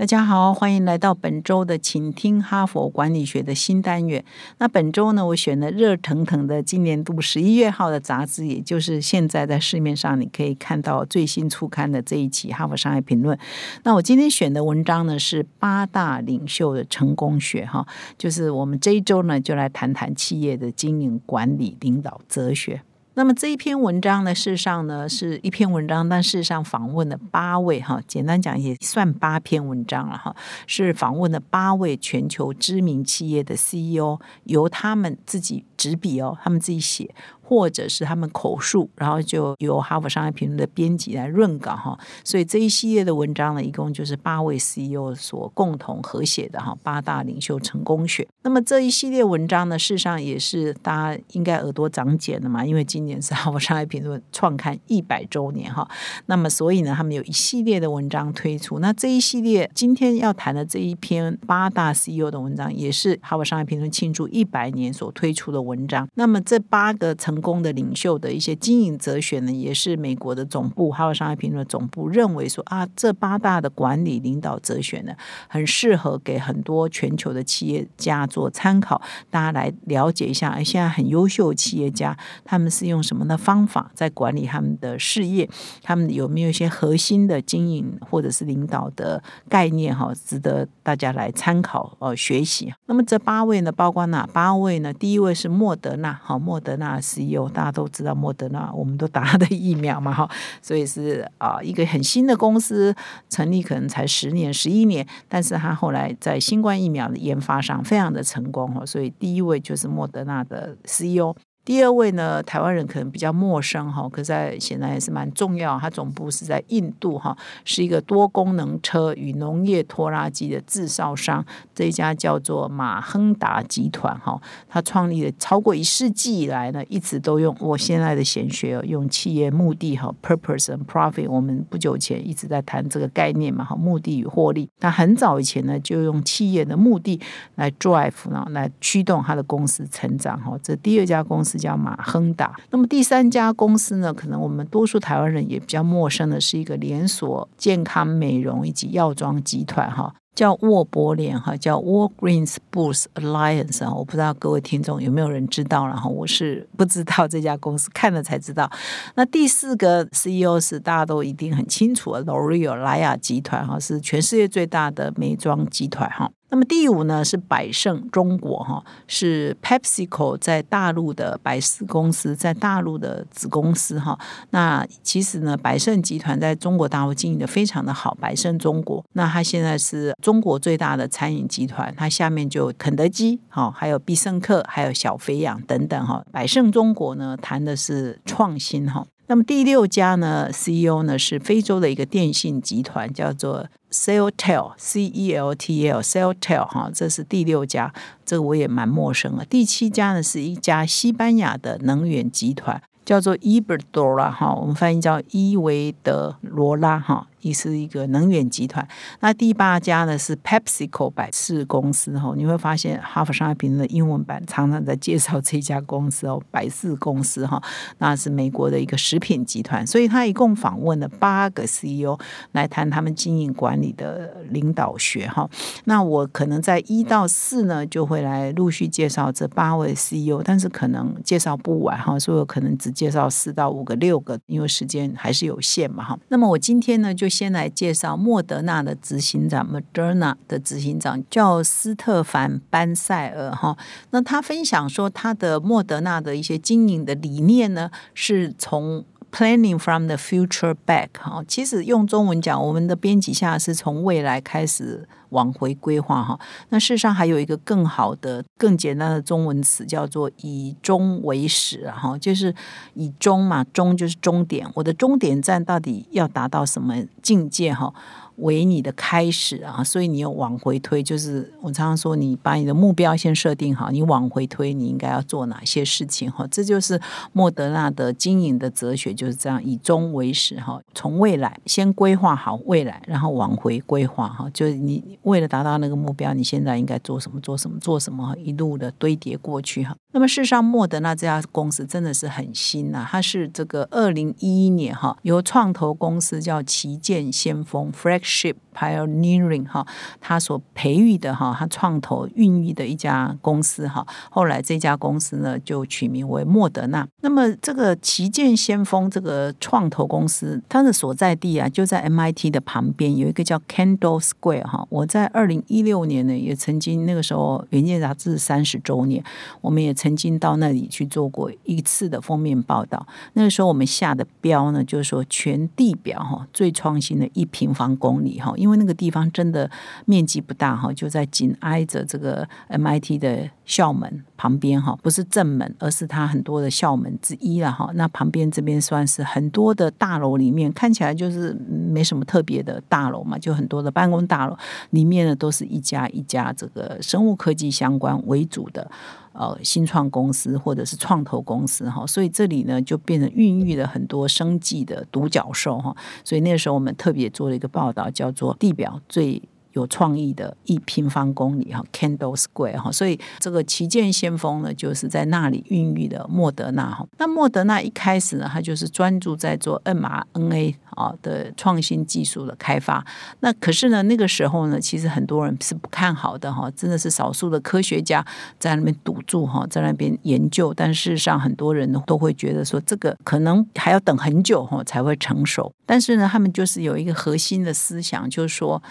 大家好，欢迎来到本周的请听哈佛管理学的新单元。那本周呢，我选了热腾腾的今年度十一月号的杂志，也就是现在在市面上你可以看到最新出刊的这一期《哈佛商业评论》。那我今天选的文章呢是八大领袖的成功学，哈，就是我们这一周呢就来谈谈企业的经营管理领导哲学。那么这一篇文章呢，事实上呢是一篇文章，但事实上访问了八位哈，简单讲也算八篇文章了哈，是访问了八位全球知名企业的 CEO，由他们自己执笔哦，他们自己写。或者是他们口述，然后就由哈佛商业评论的编辑来润稿哈，所以这一系列的文章呢，一共就是八位 CEO 所共同合写的哈八大领袖成功学。那么这一系列文章呢，事实上也是大家应该耳朵长茧了嘛，因为今年是哈佛商业评论创刊一百周年哈。那么所以呢，他们有一系列的文章推出。那这一系列今天要谈的这一篇八大 CEO 的文章，也是哈佛商业评论庆祝一百年所推出的文章。那么这八个成功的领袖的一些经营哲学呢，也是美国的总部，还有商业评论总部认为说啊，这八大的管理领导哲学呢，很适合给很多全球的企业家做参考，大家来了解一下。哎，现在很优秀的企业家，他们是用什么的方法在管理他们的事业？他们有没有一些核心的经营或者是领导的概念？哈，值得大家来参考呃学习。那么这八位呢，包括哪八位呢？第一位是莫德纳，好，莫德纳是有。大家都知道莫德纳，我们都打他的疫苗嘛，哈，所以是啊，一个很新的公司成立可能才十年、十一年，但是他后来在新冠疫苗的研发上非常的成功，哈，所以第一位就是莫德纳的 CEO。第二位呢，台湾人可能比较陌生哈，可在显然也是蛮重要。它总部是在印度哈，是一个多功能车与农业拖拉机的制造商。这一家叫做马亨达集团哈，它创立了超过一世纪以来呢，一直都用我现在的显学，用企业目的哈，purpose and profit。我们不久前一直在谈这个概念嘛哈，目的与获利。那很早以前呢，就用企业的目的来 drive 呢，来驱动他的公司成长哈。这第二家公司。是叫马亨达。那么第三家公司呢？可能我们多数台湾人也比较陌生的，是一个连锁健康美容以及药妆集团，哈，叫沃伯联，哈，叫 Walgreens Boots Alliance 啊。我不知道各位听众有没有人知道，然后我是不知道这家公司，看了才知道。那第四个 CEO 是大家都一定很清楚的，L'Oreal 莱雅集团，哈，是全世界最大的美妆集团，哈。那么第五呢是百胜中国哈，是 PepsiCo 在大陆的百事公司，在大陆的子公司哈。那其实呢，百胜集团在中国大陆经营的非常的好，百胜中国，那它现在是中国最大的餐饮集团，它下面就肯德基哈，还有必胜客，还有小肥羊等等哈。百胜中国呢谈的是创新哈。那么第六家呢，CEO 呢是非洲的一个电信集团，叫做 Celltel，C E L T L，Celltel，哈，这是第六家，这个我也蛮陌生的。第七家呢是一家西班牙的能源集团，叫做 Iberdrola 哈，我们翻译叫伊维德罗拉哈。也是一个能源集团。那第八家呢是 PepsiCo 百事公司哈，你会发现《哈佛商业评论》的英文版常常在介绍这家公司哦，百事公司哈，那是美国的一个食品集团。所以他一共访问了八个 CEO 来谈他们经营管理的领导学哈。那我可能在一到四呢就会来陆续介绍这八位 CEO，但是可能介绍不完哈，所以我可能只介绍四到五个、六个，因为时间还是有限嘛哈。那么我今天呢就。先来介绍莫德纳的执行长，Moderna 的执行长叫斯特凡班塞尔哈。那他分享说，他的莫德纳的一些经营的理念呢，是从 Planning from the future back 哈。其实用中文讲，我们的编辑下是从未来开始。往回规划哈，那事实上还有一个更好的、更简单的中文词，叫做以终为始哈，就是以终嘛，终就是终点，我的终点站到底要达到什么境界哈？为你的开始啊，所以你要往回推。就是我常常说，你把你的目标先设定好，你往回推，你应该要做哪些事情哈？这就是莫德纳的经营的哲学，就是这样，以终为始哈。从未来先规划好未来，然后往回规划哈。就是你为了达到那个目标，你现在应该做什么？做什么？做什么？一路的堆叠过去哈。那么事实上，莫德纳这家公司真的是很新呐，它是这个二零一一年哈，由创投公司叫旗舰先锋 （Flagship Pioneering） 哈，它所培育的哈，它创投孕育的一家公司哈。后来这家公司呢，就取名为莫德纳。那么这个旗舰先锋这个创投公司，它的所在地啊，就在 MIT 的旁边，有一个叫 Candle Square 哈。我在二零一六年呢，也曾经那个时候《原件杂志》三十周年，我们也。曾经到那里去做过一次的封面报道，那个时候我们下的标呢，就是说全地表哈最创新的一平方公里哈，因为那个地方真的面积不大哈，就在紧挨着这个 MIT 的校门。旁边哈，不是正门，而是它很多的校门之一了哈。那旁边这边算是很多的大楼里面，看起来就是没什么特别的大楼嘛，就很多的办公大楼里面呢，都是一家一家这个生物科技相关为主的。呃，新创公司或者是创投公司哈，所以这里呢就变成孕育了很多生计的独角兽哈，所以那时候我们特别做了一个报道，叫做地表最。有创意的一平方公里哈，Candle Square 哈，所以这个旗舰先锋呢，就是在那里孕育的莫德纳哈。那莫德纳一开始呢，它就是专注在做 mRNA 啊的创新技术的开发。那可是呢，那个时候呢，其实很多人是不看好的哈，真的是少数的科学家在那边堵住哈，在那边研究。但事实上，很多人都会觉得说，这个可能还要等很久哈才会成熟。但是呢，他们就是有一个核心的思想，就是说。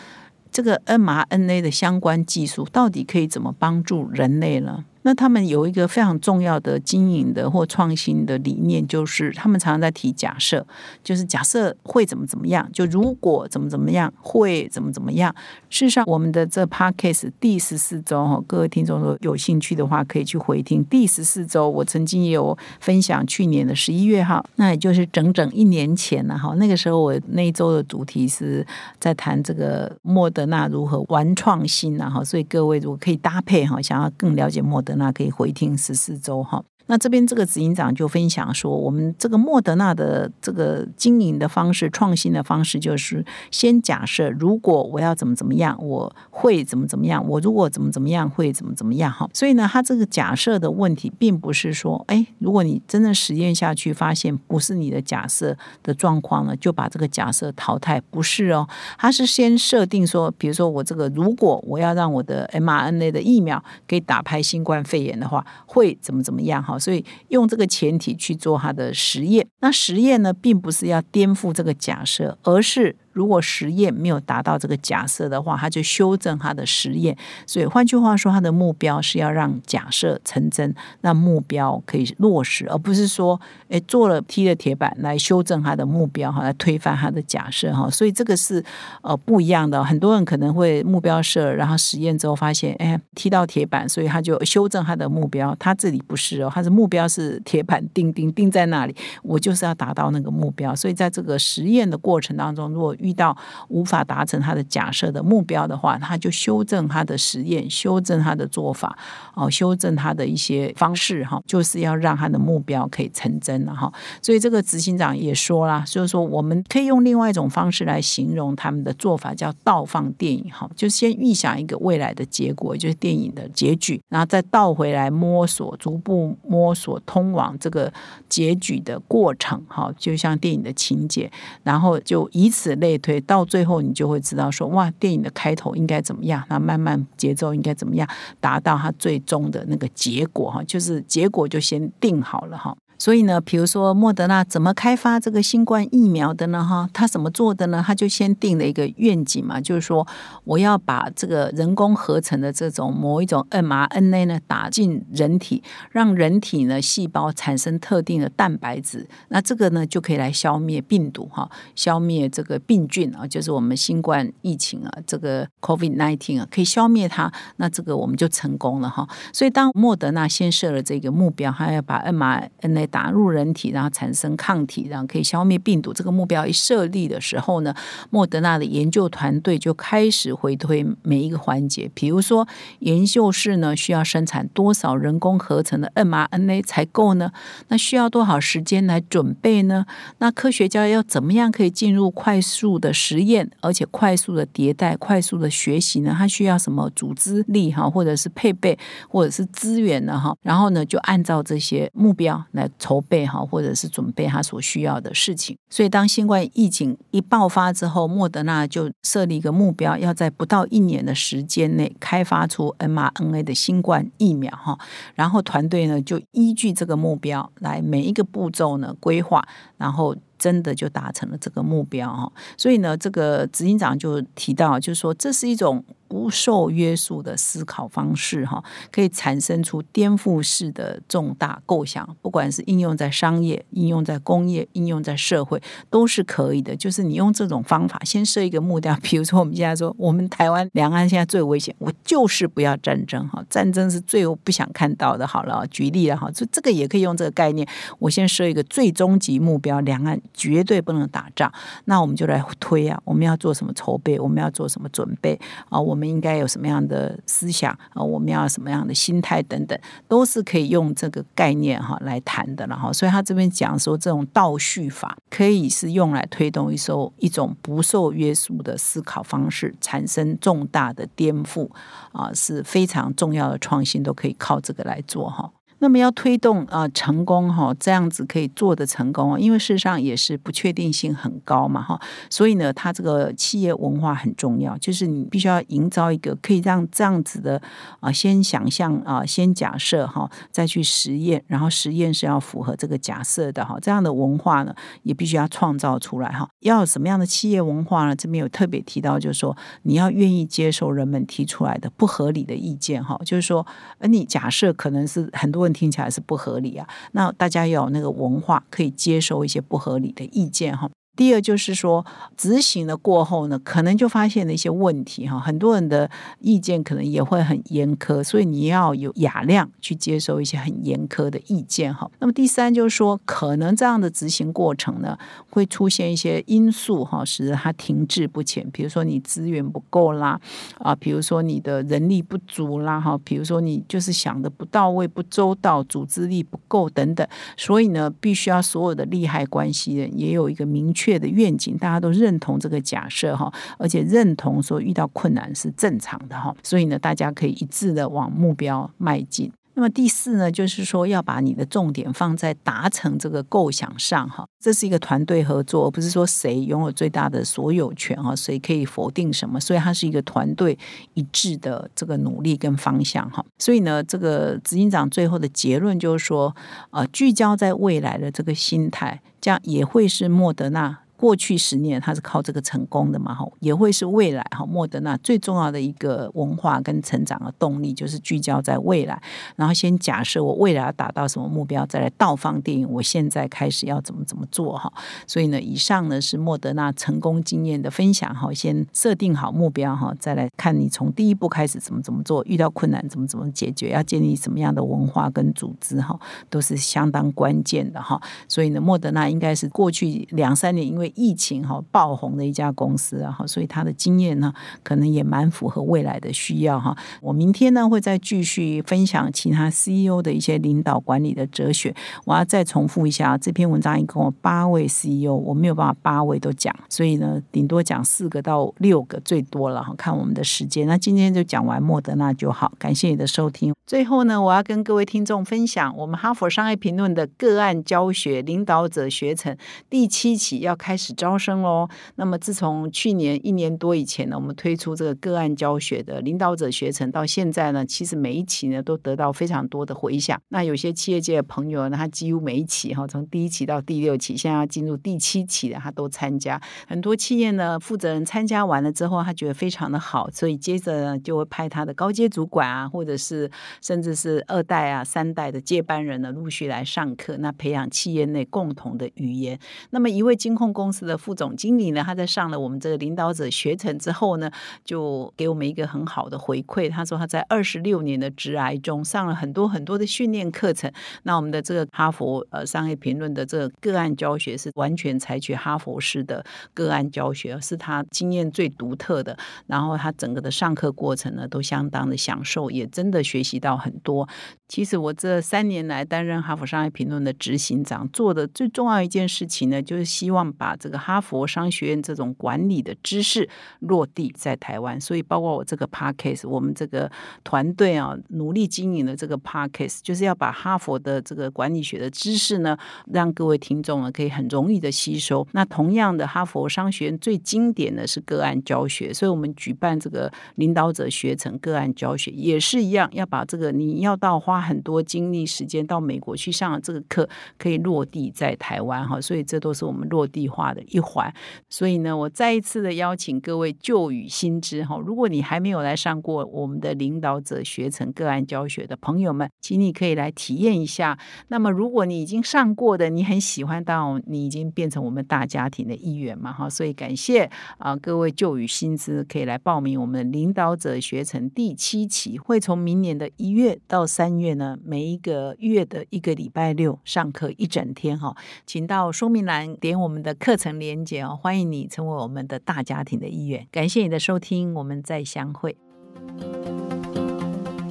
这个 mRNA 的相关技术到底可以怎么帮助人类呢？那他们有一个非常重要的经营的或创新的理念，就是他们常常在提假设，就是假设会怎么怎么样，就如果怎么怎么样会怎么怎么样。事实上，我们的这 podcast 第十四周哈，各位听众都有兴趣的话，可以去回听第十四周。我曾经也有分享去年的十一月哈，那也就是整整一年前了哈。那个时候我那一周的主题是在谈这个莫德纳如何玩创新然后，所以各位如果可以搭配哈，想要更了解莫德。那可以回听十四周哈。那这边这个执行长就分享说，我们这个莫德纳的这个经营的方式、创新的方式，就是先假设如果我要怎么怎么样，我会怎么怎么样；我如果怎么怎么样，会怎么怎么样。哈，所以呢，他这个假设的问题，并不是说，哎，如果你真的实验下去，发现不是你的假设的状况呢，就把这个假设淘汰，不是哦。他是先设定说，比如说我这个，如果我要让我的 mRNA 的疫苗可以打拍新冠肺炎的话，会怎么怎么样？哈。所以用这个前提去做他的实验，那实验呢，并不是要颠覆这个假设，而是。如果实验没有达到这个假设的话，他就修正他的实验。所以换句话说，他的目标是要让假设成真，那目标可以落实，而不是说，哎，做了踢了铁板来修正他的目标哈，来推翻他的假设哈。所以这个是呃不一样的。很多人可能会目标设，然后实验之后发现，哎，踢到铁板，所以他就修正他的目标。他这里不是哦，他的目标是铁板钉钉钉在那里，我就是要达到那个目标。所以在这个实验的过程当中，如果遇到无法达成他的假设的目标的话，他就修正他的实验，修正他的做法，哦，修正他的一些方式，哈，就是要让他的目标可以成真了，哈。所以这个执行长也说了，就是说我们可以用另外一种方式来形容他们的做法，叫倒放电影，哈，就先预想一个未来的结果，就是电影的结局，然后再倒回来摸索，逐步摸索通往这个结局的过程，哈，就像电影的情节，然后就以此类。推到最后，你就会知道说，哇，电影的开头应该怎么样？那慢慢节奏应该怎么样，达到它最终的那个结果哈，就是结果就先定好了哈。所以呢，比如说莫德纳怎么开发这个新冠疫苗的呢？哈，他怎么做的呢？他就先定了一个愿景嘛，就是说我要把这个人工合成的这种某一种 mRNA 呢打进人体，让人体呢细胞产生特定的蛋白质，那这个呢就可以来消灭病毒哈，消灭这个病菌啊，就是我们新冠疫情啊，这个 COVID nineteen 啊，可以消灭它，那这个我们就成功了哈。所以当莫德纳先设了这个目标，他要把 mRNA 打入人体，然后产生抗体，然后可以消灭病毒。这个目标一设立的时候呢，莫德纳的研究团队就开始回推每一个环节，比如说研究室呢需要生产多少人工合成的 mRNA 才够呢？那需要多少时间来准备呢？那科学家要怎么样可以进入快速的实验，而且快速的迭代、快速的学习呢？它需要什么组织力哈，或者是配备，或者是资源呢哈？然后呢，就按照这些目标来筹备哈，或者是准备他所需要的事情。所以，当新冠疫情一爆发之后，莫德纳就设立一个目标，要在不到一年的时间内开发出 mRNA 的新冠疫苗哈。然后团队呢，就依据这个目标来每一个步骤呢规划，然后。真的就达成了这个目标哈，所以呢，这个执行长就提到，就是说这是一种。不受约束的思考方式，哈，可以产生出颠覆式的重大构想。不管是应用在商业、应用在工业、应用在社会，都是可以的。就是你用这种方法，先设一个目标，比如说我们现在说，我们台湾两岸现在最危险，我就是不要战争，哈，战争是最不想看到的。好了，举例了哈，这这个也可以用这个概念。我先设一个最终极目标，两岸绝对不能打仗。那我们就来推啊，我们要做什么筹备？我们要做什么准备啊？我。我们应该有什么样的思想啊？我们要什么样的心态等等，都是可以用这个概念哈来谈的了哈。所以他这边讲说，这种倒叙法可以是用来推动一艘一种不受约束的思考方式，产生重大的颠覆啊，是非常重要的创新，都可以靠这个来做哈。那么要推动啊成功哈，这样子可以做的成功，因为事实上也是不确定性很高嘛哈，所以呢，它这个企业文化很重要，就是你必须要营造一个可以让这样子的啊，先想象啊，先假设哈，再去实验，然后实验是要符合这个假设的哈，这样的文化呢，也必须要创造出来哈。要什么样的企业文化呢？这边有特别提到，就是说你要愿意接受人们提出来的不合理的意见哈，就是说，而你假设可能是很多。听起来是不合理啊，那大家要有那个文化，可以接受一些不合理的意见哈。第二就是说，执行了过后呢，可能就发现了一些问题哈。很多人的意见可能也会很严苛，所以你要有雅量去接受一些很严苛的意见哈。那么第三就是说，可能这样的执行过程呢，会出现一些因素哈，使得它停滞不前。比如说你资源不够啦，啊，比如说你的人力不足啦哈，比如说你就是想的不到位、不周到，组织力不够等等。所以呢，必须要所有的利害关系人也有一个明确。的愿景，大家都认同这个假设哈，而且认同说遇到困难是正常的哈，所以呢，大家可以一致的往目标迈进。那么第四呢，就是说要把你的重点放在达成这个构想上哈，这是一个团队合作，而不是说谁拥有最大的所有权哈，谁可以否定什么，所以它是一个团队一致的这个努力跟方向哈。所以呢，这个执行长最后的结论就是说，呃，聚焦在未来的这个心态，这样也会是莫德纳。过去十年，它是靠这个成功的嘛？哈，也会是未来哈。莫德纳最重要的一个文化跟成长的动力，就是聚焦在未来。然后先假设我未来要达到什么目标，再来倒放电影。我现在开始要怎么怎么做哈？所以呢，以上呢是莫德纳成功经验的分享哈。先设定好目标哈，再来看你从第一步开始怎么怎么做，遇到困难怎么怎么解决，要建立什么样的文化跟组织哈，都是相当关键的哈。所以呢，莫德纳应该是过去两三年因为疫情哈爆红的一家公司啊，哈，所以他的经验呢，可能也蛮符合未来的需要哈。我明天呢会再继续分享其他 CEO 的一些领导管理的哲学。我要再重复一下这篇文章，一共八位 CEO，我没有办法八位都讲，所以呢，顶多讲四个到六个最多了哈。看我们的时间，那今天就讲完莫德纳就好。感谢你的收听。最后呢，我要跟各位听众分享我们哈佛商业评论的个案教学领导者学程第七期要开。始招生喽。那么自从去年一年多以前呢，我们推出这个个案教学的领导者学程，到现在呢，其实每一期呢都得到非常多的回响。那有些企业界的朋友呢，他几乎每一期哈，从第一期到第六期，现在要进入第七期的，他都参加。很多企业呢，负责人参加完了之后，他觉得非常的好，所以接着呢就会派他的高阶主管啊，或者是甚至是二代啊、三代的接班人呢，陆续来上课，那培养企业内共同的语言。那么一位金控公公司的副总经理呢，他在上了我们这个领导者学程之后呢，就给我们一个很好的回馈。他说他在二十六年的职涯中上了很多很多的训练课程。那我们的这个哈佛呃商业评论的这个个案教学是完全采取哈佛式的个案教学，是他经验最独特的。然后他整个的上课过程呢，都相当的享受，也真的学习到很多。其实我这三年来担任哈佛商业评论的执行长，做的最重要一件事情呢，就是希望把这个哈佛商学院这种管理的知识落地在台湾。所以，包括我这个 podcast，我们这个团队啊，努力经营的这个 podcast，就是要把哈佛的这个管理学的知识呢，让各位听众呢可以很容易的吸收。那同样的，哈佛商学院最经典的是个案教学，所以我们举办这个领导者学成个案教学，也是一样，要把这个你要到花。很多精力时间到美国去上这个课，可以落地在台湾哈，所以这都是我们落地化的一环。所以呢，我再一次的邀请各位旧与新知哈，如果你还没有来上过我们的领导者学成个案教学的朋友们，请你可以来体验一下。那么，如果你已经上过的，你很喜欢，到你已经变成我们大家庭的一员嘛哈，所以感谢啊各位旧与新知可以来报名我们领导者学成第七期，会从明年的一月到三月。呢，每一个月的一个礼拜六上课一整天哈，请到说明栏点我们的课程连接哦，欢迎你成为我们的大家庭的一员。感谢你的收听，我们再相会。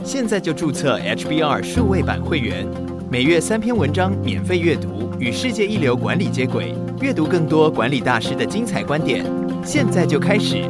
现在就注册 HBR 数位版会员，每月三篇文章免费阅读，与世界一流管理接轨，阅读更多管理大师的精彩观点。现在就开始。